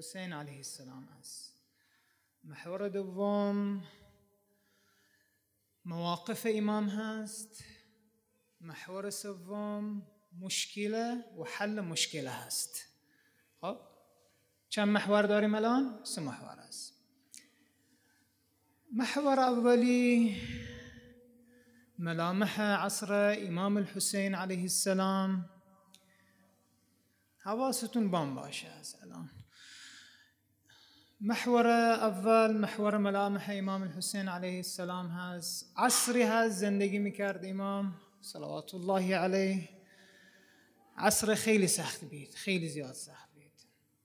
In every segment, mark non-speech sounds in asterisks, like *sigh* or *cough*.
حسین علیه السلام است. محور دوم مواقف امام هست. محور سوم مشکله و حل مشکله هست. خب؟ چند محور داریم الان؟ سه محور است. محور اولی ملامح عصر امام الحسین علیه السلام. حواستون بام باشه الان. محور اول محور ملامح امام الحسین علیه السلام هست. عصری هست زندگی می‌کرد امام. صلوات الله علیه. عصر خیلی سخت بید خیلی زیاد سخت بید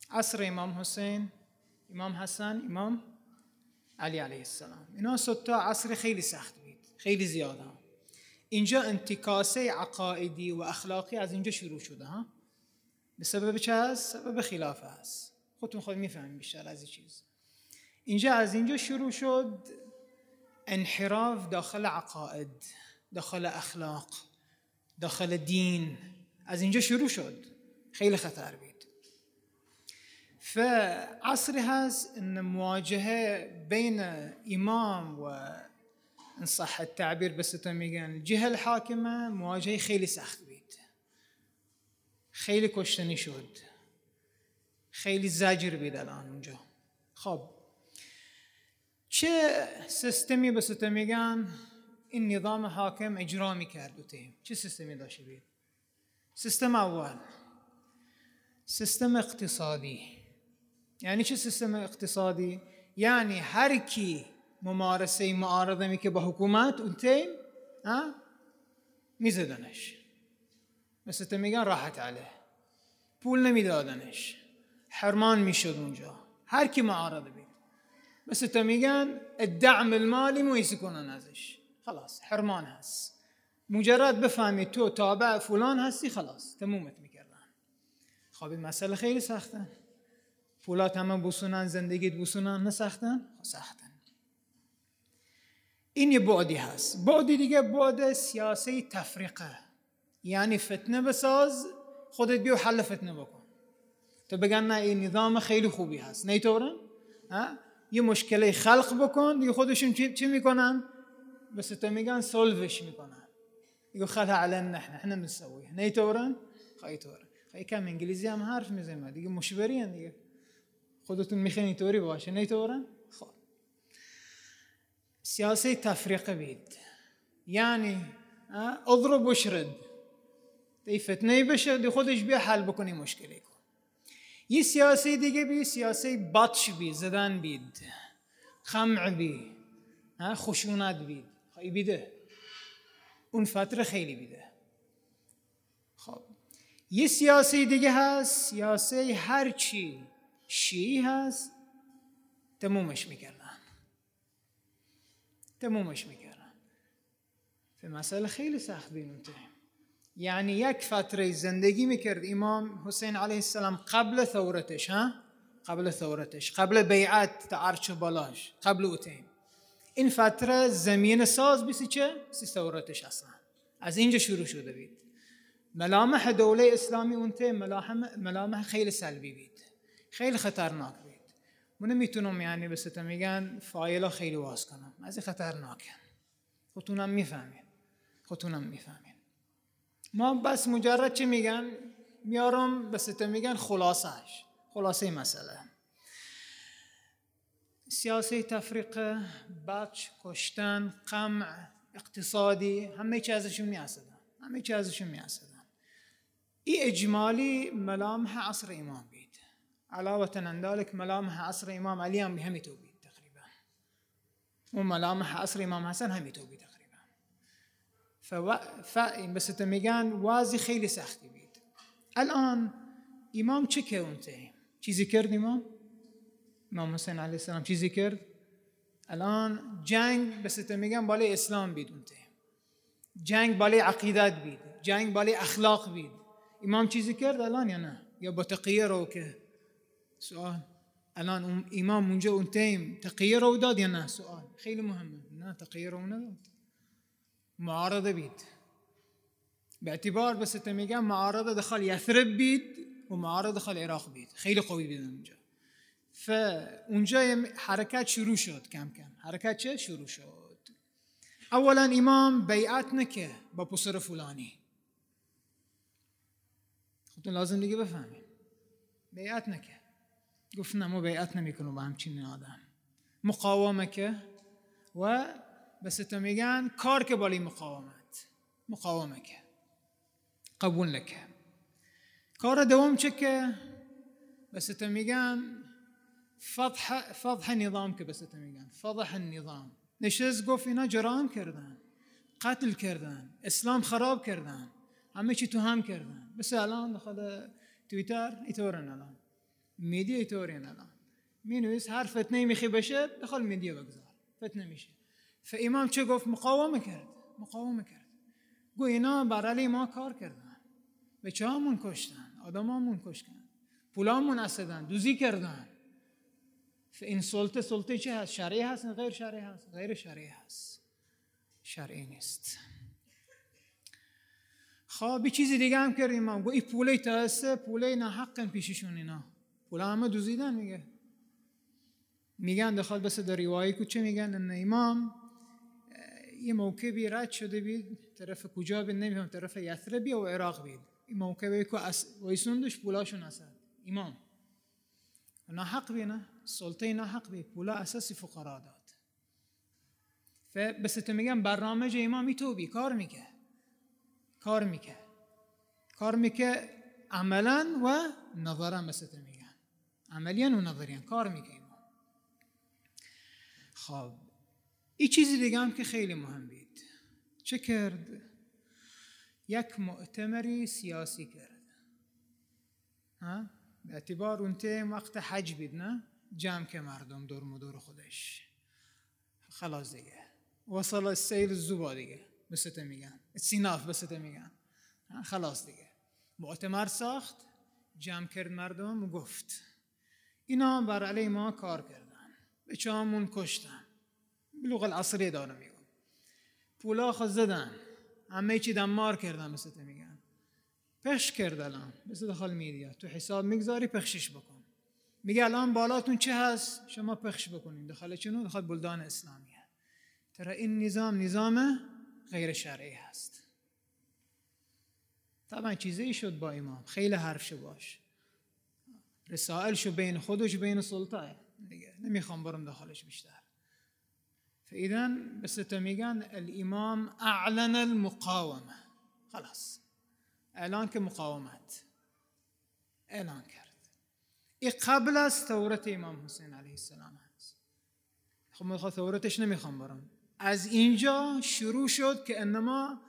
عصر امام حسین امام حسن امام علی علیه السلام. اینا ستا عصر خیلی سخت بید خیلی زیاد ها. اینجا انتکاسه عقائدی و اخلاقی از اینجا شروع شده ها. به سبب چه هست؟ سبب خلافه هست. خودتون خود می‌فهمید بیشتر از این چیز. اینجا از اینجا شروع شد انحراف داخل عقاید داخل اخلاق داخل دین. از اینجا شروع شد. خیلی خطر بید فعصری هست ان مواجهه بین امام و ان صح التعبیر بس میگن. الجهه الحاکمه مواجهه خیلی سخت بید خیلی کشتنی شد. خیلی زجر بید الان اونجا. خب. چه سیستمی به میگن؟ این نظام حاکم اجرا می‌کرد تیم. چه سیستمی داشته بید سیستم اول. سیستم اقتصادی. یعنی چه سیستم اقتصادی؟ یعنی هر کی ممارسه معارضه می که با حکومت اون تیم میزدنش. مثل میگن راحت علیه. پول نمیدادنش. حرمان می‌شد اونجا. هر کی معارضه بید مثل تا میگن الدعم المالی مو کنن ازش. خلاص حرمان هست. مجرد بفهمی تو تابع فلان هستی خلاص تمومت می‌کردن. خب این مسئله خیلی سخته. پولات همه بوسونن زندگیت بوسونن نه سختن؟ خب سختن. این یه بعدی هست. بعدی دیگه بعد سیاسی تفریقه. یعنی فتنه بساز خودت بیو حل فتنه بکن. تو بگن نه این نظام خیلی خوبی هست. نیطوره یه مشکله خلق بکن. دیگه خودشون چی می‌کنن؟ بس تو میگن سولوش می‌کنن. يقول خذها علينا احنا احنا بنسويها نيتورن خيتورن خي كم انجليزي هم حرف می‌زنیم. دیگه مشبرین دیگه. خودتون میخینی طوری باشه. نیتورن خب. سیاسی تفریقه بید. یعنی اضرب وشرد دی فتنه بشه دی خودش بیا حل بکنی مشکلی کن. یه سیاسی دیگه بی سیاسی بطش بی زدن بید. خمع بی خشونت بید. خواهی بیده. اون فتره خیلی بیده. خب. یه سیاسی دیگه هست سیاسی هرچی شیعی هست تمومش می‌کردن. تمومش می‌کردن. به مسئله خیلی سخت بینوته یعنی یک فتره زندگی می‌کرد امام حسین علیه السلام قبل ثورتش ها؟ قبل ثورتش قبل بیعت تا عرش بالاش قبل اوتیم این فتره زمین ساز بیسی چه؟ سی ثورتش اصلا. از اینجا شروع شده بید. ملامح دوله اسلامی اونته ملامح خیلی سلبی بید. خیلی خطرناک بید. من نمی‌تونم یعنی به میگن فایلا خیلی واز کنم. از خطرناکه. خودتونم می‌فهمین خودتونم می‌فهمین ما بس مجرد چه میگن؟ میارم به ستا میگن خلاصش خلاصه مسئله. سیاسی تفریق بچ کشتن قمع اقتصادی همه چی ازشون میاسدن همه چی ازشون میاسدن ای اجمالی ملامح عصر امام بید. علاوه عن ذلك ملامح عصر امام علی هم همین تو بید تقریبا و ملامح عصر امام حسن همین تو بید بس میگن وازی خیلی سختی بید الان امام چه اونته چیزی کرد امام امام حسین علیه السلام چیزی کرد؟ الان جنگ به میگن بالای اسلام بید اونته جنگ بالای عقیدت بید جنگ بالای اخلاق بید امام چیزی کرد الان یا نه؟ یا با تقیه رو که سوال. الان امام اونجا اون تیم تقیه رو داد یا نه؟ سوال. خیلی مهمه. نه تقیه رو نداد. معارضه بید به اعتبار بس میگن معارضه دخل یثرب بید و معارضه دخل عراق بید خیلی قوی بید اونجا. فاونجا حرکت شروع شد کم کم. حرکت چه؟ شروع شد. اولا امام بیعت نکه با پسر فلانی. خودتون لازم دیگه بفهمیم بیعت نکه. گفت نه ما بیعت نمی‌کنم با همچین آدم. مقاومه که و بس تو میگن کار که بالی مقاومت. مقاومه که قبول نکه کار دوم چه که؟ بس تو میگن فضح فضح نظام که بس تو میگن. فضح النظام نشست گفت اینا جرام کردن قتل کردن اسلام خراب کردن همه چی تو هم کردن. بس الان داخل تویتر ایطورن الان. میدیا ایطورین الان. می نویس هر فتنه میخی بشه داخل میدیا بگذار. فتنه میشه. فامام چه گفت؟ مقاومه کرد. مقاومه کرد. گو اینا بر علی ما کار کردن. به همون کشتن. آدمامون کشتن. پولامون اسدن. دوزی کردن. این سلطه سلطه چه هست؟ شرعی هست؟ غیر شرعی هست. غیر شرعی هست. شرعی نیست. خوابی چیزی دیگه هم کردیم امام گو این پوله تاسه پوله نه حقن پیششون اینا. پوله همه دوزیدن میگه. میگن دخل بس در روایی کو چه میگن؟ امام. یه موکبی رد شده بید طرف کجا بید نمیفهم طرف یثربی و عراق بید. این موکبی که ویسوندش پولاشون اصد امام نه حق بینه سلطه نه حق بید پولا اساسی فقرا داد. بس تو میگن برنامه امامی تو بی کار میکه. کار میکه. کار میکه عملا و نظرا بس تو میگن. عملیا و نظریا. کار میکه امام خب. این چیزی دیگه هم که خیلی مهم بید. چه کرد؟ یک مؤتمری سیاسی کرد. ها؟ اعتبار اون تیم وقت حج بید نه؟ جمع که مردم دور مدور خودش. خلاص دیگه. وصل السیل الزبا دیگه بسته میگن. سیناف بسته میگن. خلاص دیگه. معتمر ساخت جمع کرد مردم و گفت. اینا بر علی ما کار کردن. به چامون کشتن. بلوغ العصری داره میگم پولا خود زدن. همه چی دمار کردن مثل میگن. پخش کرد الان. مثل داخل میدیا. تو حساب می‌گذاری پخشش بکن. میگه الان بالاتون چه هست؟ شما پخش بکنین. داخل چنو داخل بلدان اسلامیه ترى این نظام نظام غیر شرعی هست. طبعا چیزی شد با امام. خیلی حرف شو باش. رسائل شو بین خودش بین سلطه دیگه نمی‌خوام برم داخلش بیشتر. فإذا بس میگن الامام اعلن المقاومه. خلاص. اعلان که مقاومت. اعلان ای قبل از ثورت امام حسین علیه السلام هست. خب می‌خواد ثورتش نمی‌خوام برم از اینجا شروع شد که انما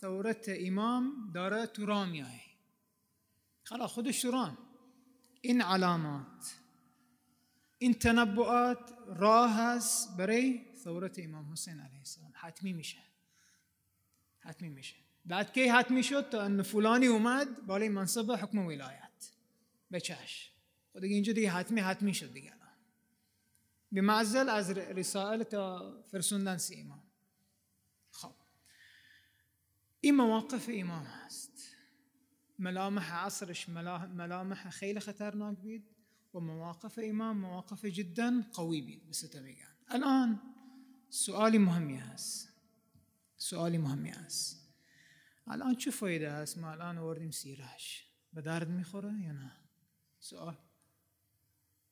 ثورت امام داره تو میایه خلاص خودش تو این علامات. این تنبؤات راه هست برای ثورت إمام حسین علیه السلام. حتمی میشه. حتمی میشه. بعد کی حتمی شد؟ ان فلانی اومد بالای منصب حکم ولایت. بچش و دیگه اینجا دیگه حتمی حتمی شد دیگه به معزل از رسائل تا فرسوندن سی امام. خب. این مواقف امام هست. ملامح عصرش ملامح خیلی خطرناک بید. و مواقف امام مواقف جدا قوی بید. بسته میگن. الان سوالی مهمی هست. سوالی مهمی هست. الان چه فایده هست ما الان آوردیم سیرش. به درد می‌خوره یا نه؟ سوال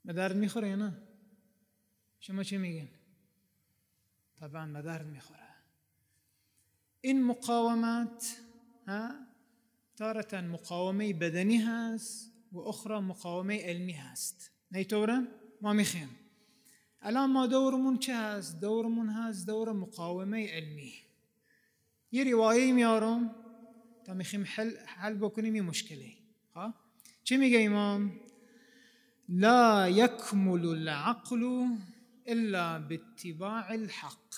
به درد می‌خوره یا نه؟ شما چه میگین؟ طبعا به درد می‌خوره. این مقاومت ها تارتا مقاومه بدنی هست و اخرى مقاومه علمی هست. نیطوره ما میخیم الان ما چه هست؟ دورمون هست دور مقاومه علمی یه روایه میارم تا میخیم حل, حل بکنیم یه مشکلی ها؟ چه میگه امام؟ لا يكمل العقل الا باتباع الحق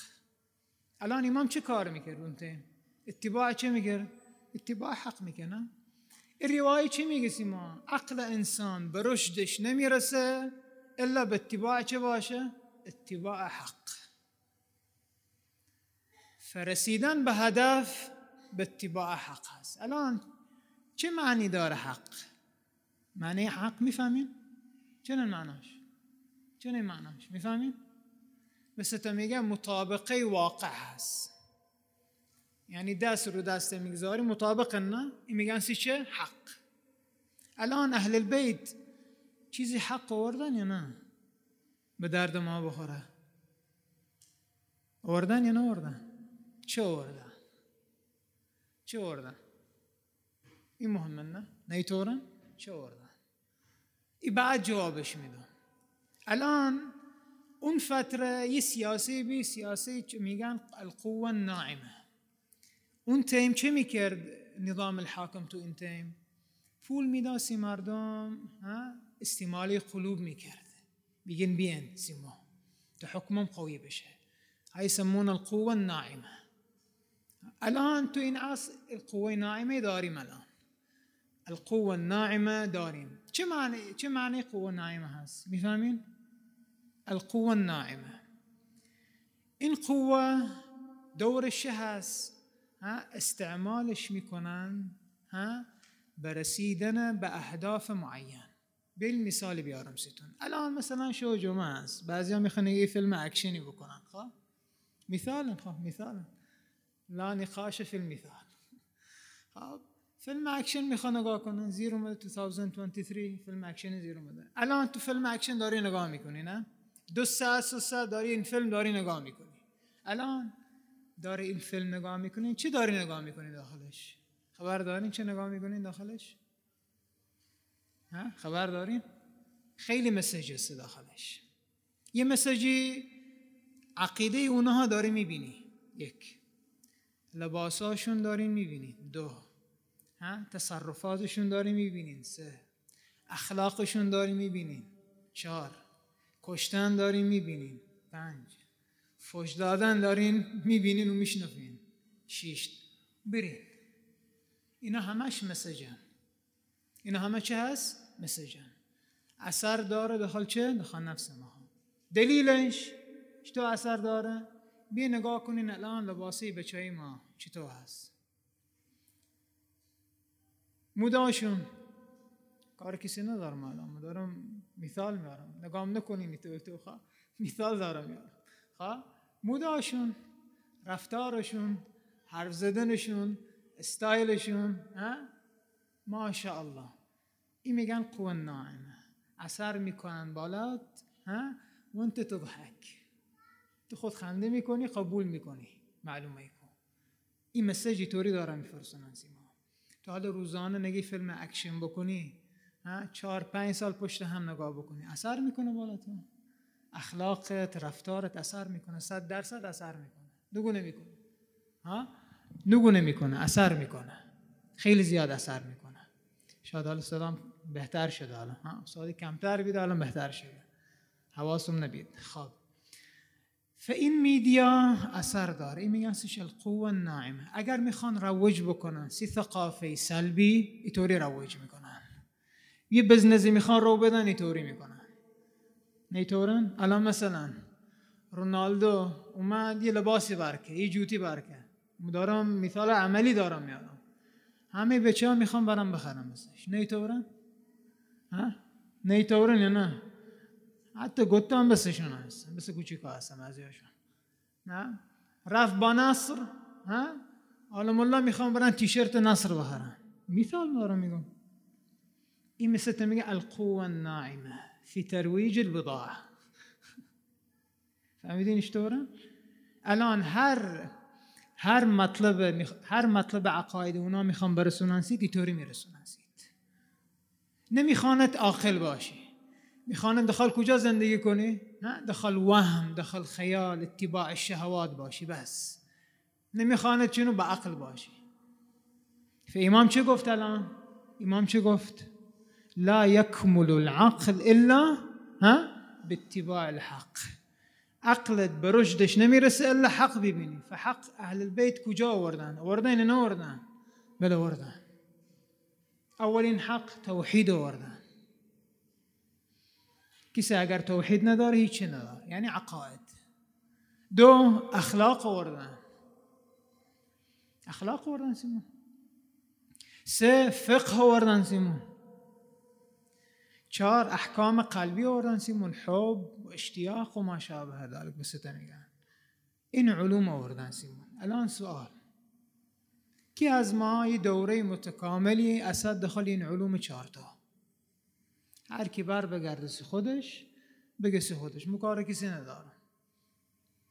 الان امام چه کار میکرد اونته؟ اتباع چه میکرد؟ اتباع حق میکنه الرواية چه میگه سیما؟ عقل انسان به رشدش نمیرسه إلا باتباع يا اتباع حق فرسيدان بهدف باتباع حق هس الآن شو معني دار حق؟ معنى حق مفهمين؟ شنو معناش؟ شنو معناش؟ مفهمين؟ بس تميجا مطابقة واقع هس يعني داس رو داس تميقزاري مطابق لنا يميقان سيشة حق الآن أهل البيت چیزی حق آوردن یا نه؟ به درد ما بخوره. آوردن یا نه آوردن چه آوردن؟ چه آوردن؟ این مهمه نه؟ نیتورن چه آوردن؟ ای بعد جوابش میدم. الان اون فتره یه سیاسی بی سیاسی میگن؟ القوه الناعمه. اون تیم چه می‌کرد؟ نظام الحاکم تو این تیم. پول میداسی مردم استمالی قلوب میکرد بگن بیان سیما. تحكمهم قوي بشه. هاي يسمونها القوة الناعمة. الآن تنعس القوة الناعمة داريم الآن. القوة الناعمة داريم چه معنى قوة ناعمة هاس مفهمين القوة الناعمة. إن قوة دور الشهاس ها استعمالش ميكونان ها برسيدنا بأهداف معينة معین بالمثال بیارم ستون. الان مثلا شو جمعه است. بعضیا می‌خوان یه فیلم اکشنی بکنن خب؟ مثال خب مثال. لا نقاش فی المثال خب فیلم اکشن می‌خوان نگاه کنن. زیر اومده 2023 فیلم اکشن زیر اومده الان تو فیلم اکشن داری نگاه می‌کنی نه؟ دو ساعت سه ساعت داری این فیلم داری نگاه می‌کنی. الان داری این فیلم نگاه می‌کنی چی داری نگاه می‌کنی داخلش؟ خبر دارین چه نگاه می‌کنین داخلش؟ خبر دارین؟ خیلی مسیج هست داخلش. یه مسیجی عقیده اونها داری می‌بینی. یک. لباساشون داری می‌بینی. دو. ها؟ تصرفاتشون داری می‌بینین سه. اخلاقشون داری می‌بینین چهار. کشتن داری می‌بینین پنج. فش دادن دارین می‌بینین و میشنفین شیشت برین. اینا همش مسیجن. اینا همه چه هست؟ مسیجن اثر داره داخل چه؟ داخل نفس ما. دلیلش چطور اثر داره؟ بیا نگاه کنین الان لباسی بچه ما چطور هست. موداشون کار کسی ندارم الان. دارم مثال میارم. نگاه نکنین تو تو خواه. مثال دارم میارم. خواه؟ موداشون رفتارشون حرف زدنشون استایلشون ماشاءالله این میگن قوه ناعمه اثر می‌کنن بالات ها و انت تضحک تو خود خنده می‌کنی قبول می‌کنی معلومه کن این message چطوری دارن میفرستن سیما تو حال روزانه نگی فیلم اکشن بکنی ها چهار پنج سال پشت هم نگاه بکنی اثر می‌کنه بالا تو اخلاقت رفتارت اثر می‌کنه صد درصد اثر می‌کنه نگو نمی‌کنه ها نگو نمی‌کنه اثر می‌کنه خیلی زیاد اثر می‌کنه شاید حالا صدام بهتر شده حالا. ها کمتر بیده حالا بهتر شده. حواسم نبید. خب. فاین میدیا اثر داره این میگن سیش القوه ناعمه اگر می‌خوان روج بکنن سی ثقافه سلبی اینطوری روج می‌کنن. یه بزنسی می‌خوان رو بدن اینطوری می‌کنن. نیطورن الان مثلا رونالدو اومد یه لباسی برکه یه جوتی برکه. دارم مثال عملی دارم میادم همه بچه ها می‌خوان برم بخرم مثلش نیطورن ها؟ نیطورن یا نه؟ حتی گوته هم بسشون هست بس کوچیکا هستم از نه؟ رفت با نصر ها؟ عالم الله می‌خوام برن تیشرت نصر بخرن. مثال دارم میگم. این مثل میگه القوه الناعمه فی ترویج البضاعه *laughs* فهمیدین اشتورن الان هر هر مطلب هر مطلب عقاید اونا می‌خوان برسونن سید اینطوری میرسونن سید نمی‌خواند عاقل باشی. می‌خواند دخل کجا زندگی کنی؟ نه دخل وهم دخل خیال اتباع الشهوات باشی بس. نمی‌خواند چونو به عقل باشی. امام چه گفت الان؟ امام چه گفت؟ لا يكمل العقل الا ها؟ باتباع الحق. عقلت به رشدش نمی‌رسه الا حق ببینی. فحق اهل البیت کجا آوردن؟ آوردن نه آوردن بله آوردن. اولین حق توحید آوردن. کسی اگر توحید نداره هیچی نداره. یعنی عقاید. دو اخلاق آوردن. اخلاق آوردن سیمون. سه فقه آوردن سیمون. چهار احکام قلبی آوردن سیمون حب و اشتیاق و ما شابه ذلك بس میگن. این علوم آوردن سیمون. الان سوال. کی از ما یه دوره متکاملی اسد دخل این علوم چهارتا هر کی بر بگرده سی خودش بگه سی خودش. مو کسی ندارم.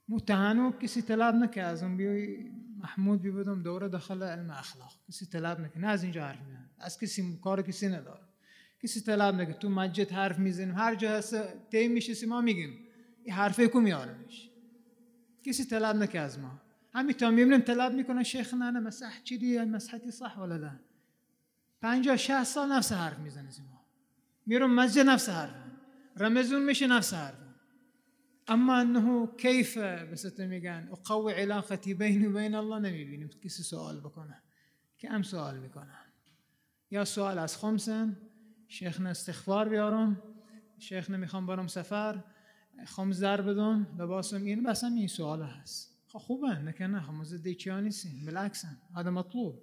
مو تهانو کسی طلب نکه از اون بیوی محمود بی بدم دوره دخل علم اخلاق. کسی طلب نکه. نه از اینجا حرف از کسی کار کسی نداره کسی طلب نکه تو مسجد حرف می‌زنیم. هر جا هست تی میشه ما میگیم این حرفه کو میارمش کسی طلب نکه از ما. همین تا می‌بینیم طلب می‌کنه شیخ نه نه مسح چی دی مسحتی صح ولا لا پنجاه شه سال نفس حرف می‌زنه ما. میرم مسجد نفس حرف رمزون میشه نفس حرف اما انه كيف بس میگن؟ اقوي علاقتي بيني وبين الله نمی‌بینیم. کسی سوال بکنه؟ که ام سوال می‌کنه؟ یا سوال از خمسن؟ شیخ استغفار بیارم. شیخ نمی‌خوام برم سفر. خمس در بدم. لباسم این بس این سوال هست. خب خوبه. نکنه نه. خمس دیچیا نیستیم. بالعکس مطلوب.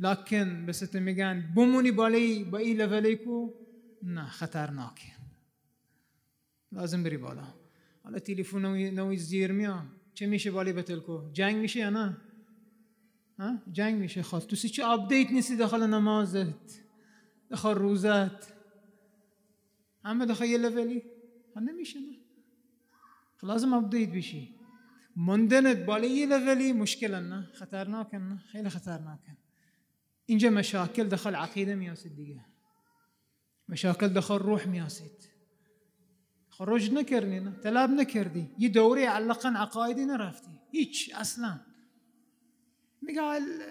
لكن بس میگن بمونی بالای با این لولی کو؟ نه. خطرناکه. لازم بری بالا. حالا تلفن نوی زیر میاد چه میشه بالی بتل جنگ میشه یا نه؟ ها؟ جنگ میشه. خواست خب، تو چه آپدیت نیستی داخل نمازت؟ خروزات. عم بتخيلها لفلي. أنا مش أنا لازم ابديت بشيء مندند بالي لفلي مشكلة لنا. خطرناك لنا. خيل خطرناك. إنجا مشاكل دخل عقيدة مياسد دقيقة مشاكل دخل روح مياسد. خروج نكرنينا تلاب نكردي يدوري علقا عقائدنا رفتي هيك أصلا. قال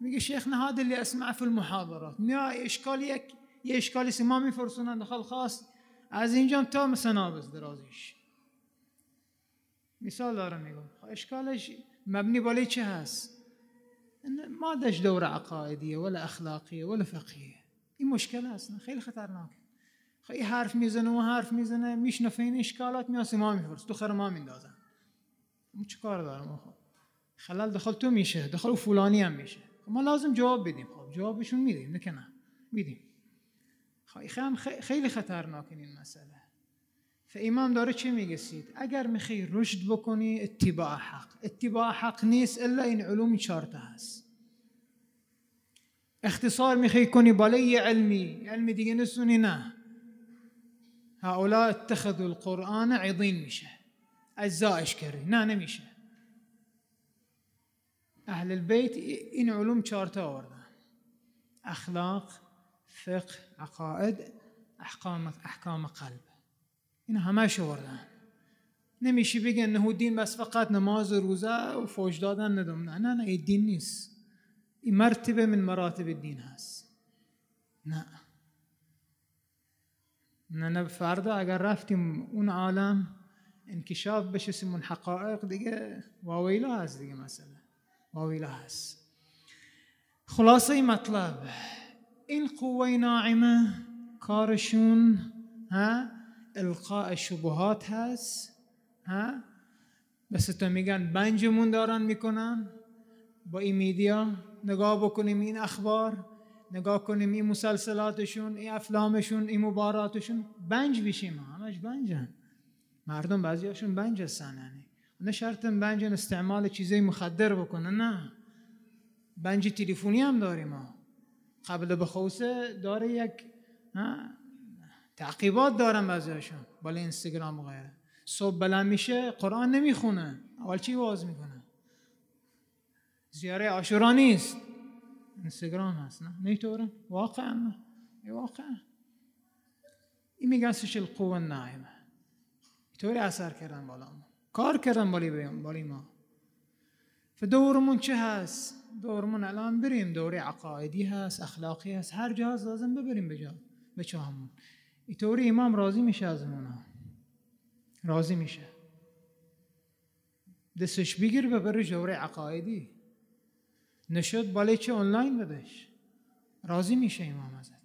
میگه شيخنا هذا اللي اسمعه في المحاضرات. میا اشکال یک یه اشکالی سما میفرسونن دخل خاص از اینجا تا مسنابز درازیش. مثال دارم میگم. اشکالش مبنی بالای چه هست؟ ما داش دوره عقائدیه ولا اخلاقیه ولا فقهیه این مشکل هست خیلی خطرناکه خیلی حرف می‌زنه و حرف می‌زنه میشنفه این اشکالات میاسه ما میفرس خر ما میندازن. چه کار دارم؟ خب خلال دخل تو میشه دخل فلانی هم میشه. خب ما لازم جواب بدیم. خب جوابشون میدیم نه که نه. میدیم. خب خیلی خطرناک این مسئله. فامام داره چی میگه سید؟ اگر می‌خوای رشد بکنی اتباع حق. اتباع حق نیست الا این علوم چارتا هست. اختصار می‌خوای کنی بالای علمی. علمی دیگه نسونی نه. هؤلاء اتخذوا القرآن عضين میشه. اجزایش کردی. نه نمیشه. أهل البيت این علوم چهارتا آوردن أخلاق فقه عقائد احکام احکام قلب. این همش آوردن نمیشه بگن نه دین بس فقط نماز و روزه و فوش دادن ندم. نه نه نه این دین نیست. این مرتبه من مراتب الدین هست. نه. نه فردا اگر رفتیم اون عالم انکشاف بشه سیمون حقایق دیگه واویلا هست دیگه مثلا واویلا هست خلاصه مطلب. این قوه ناعمه کارشون ها القاء شبهات هست ها. بس تو میگن بنجمون دارن می‌کنن. با این میدیا نگاه بکنیم این اخبار نگاه کنیم این مسلسلاتشون این افلامشون این مباراتشون. بنج بشیم همش بنجن. مردم بعضیاشون بنج هستن یعنی. نه شرط بنجن استعمال چیزای مخدر بکنن نه. بنج تلفنی هم داریم ما. قبل بخوصه داره یک تعقیبات دارن بعضیاشون بالا اینستاگرام و غیره. صبح بلند میشه قرآن نمی‌خونه. اول چی واز می‌کنه؟ زیاره عاشورا نیست. اینستاگرام هست نه. نیطوره واقعا نه. واقعا. این میگن سش القوه الناعمه اینطوری اثر کردن بالا ما. کار کردن بالی بالی ما. فدورمون چه هست؟ دورمون الان بریم دوره عقایدی هست اخلاقی هست. هر جا هست لازم ببریم بجا به همون اینطوری امام راضی میشه از مونا راضی میشه. دستش بگیر و بره دوره عقایدی. نشد بالای چه آنلاین بدش راضی میشه امام ازت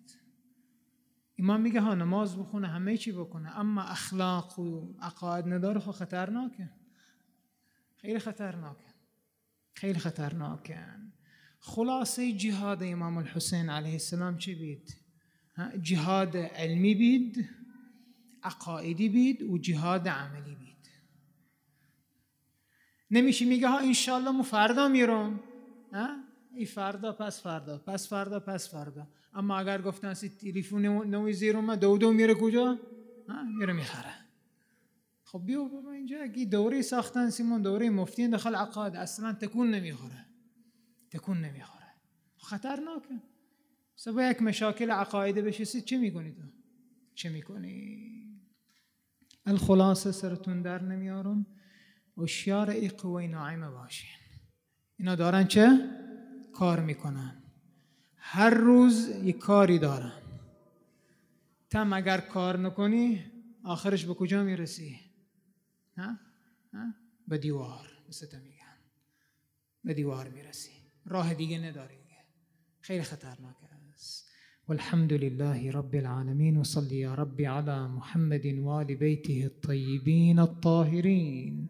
امام میگه ها نماز بخونه همه چی بکنه. اما اخلاق و عقاید نداره خو خطرناکه. خیلی خطرناکه. خیلی خطرناکه. خلاصه جهاد امام الحسین علیه السلام چی بید؟ جهاد علمی بید عقایدی بید و جهاد عملی بید. نمیشه میگه ها انشالله مو فردا میرم. ای فردا پس فردا پس فردا پس فردا. اما اگر گفتن سی تلفن نوی زیر ما دو دو میره کجا؟ میره می‌خره. خب بیو بابا اینجا اگه دوره ساختن سیمون دوره مفتی داخل عقاد اصلا تکون نمی‌خوره. تکون نمی‌خوره. خطرناکه. سبا یک مشاکل عقایده بشه چه می‌کنی تو چه می‌کنی الخلاصه سرتون در نمیارم. هوشیار ای قوه ناعمه باشین. اینا دارن چه؟ کار می‌کنن. هر روز یک کاری دارن. تم اگر کار نکنی آخرش به کجا می‌رسی؟ ها؟ ها؟ به دیوار مثل میگن. به دیوار می‌رسی. راه دیگه نداری. خیلی خطرناک است. والحمد لله رب العالمين وصلي يا ربي على محمد وآل بيته الطيبين الطاهرين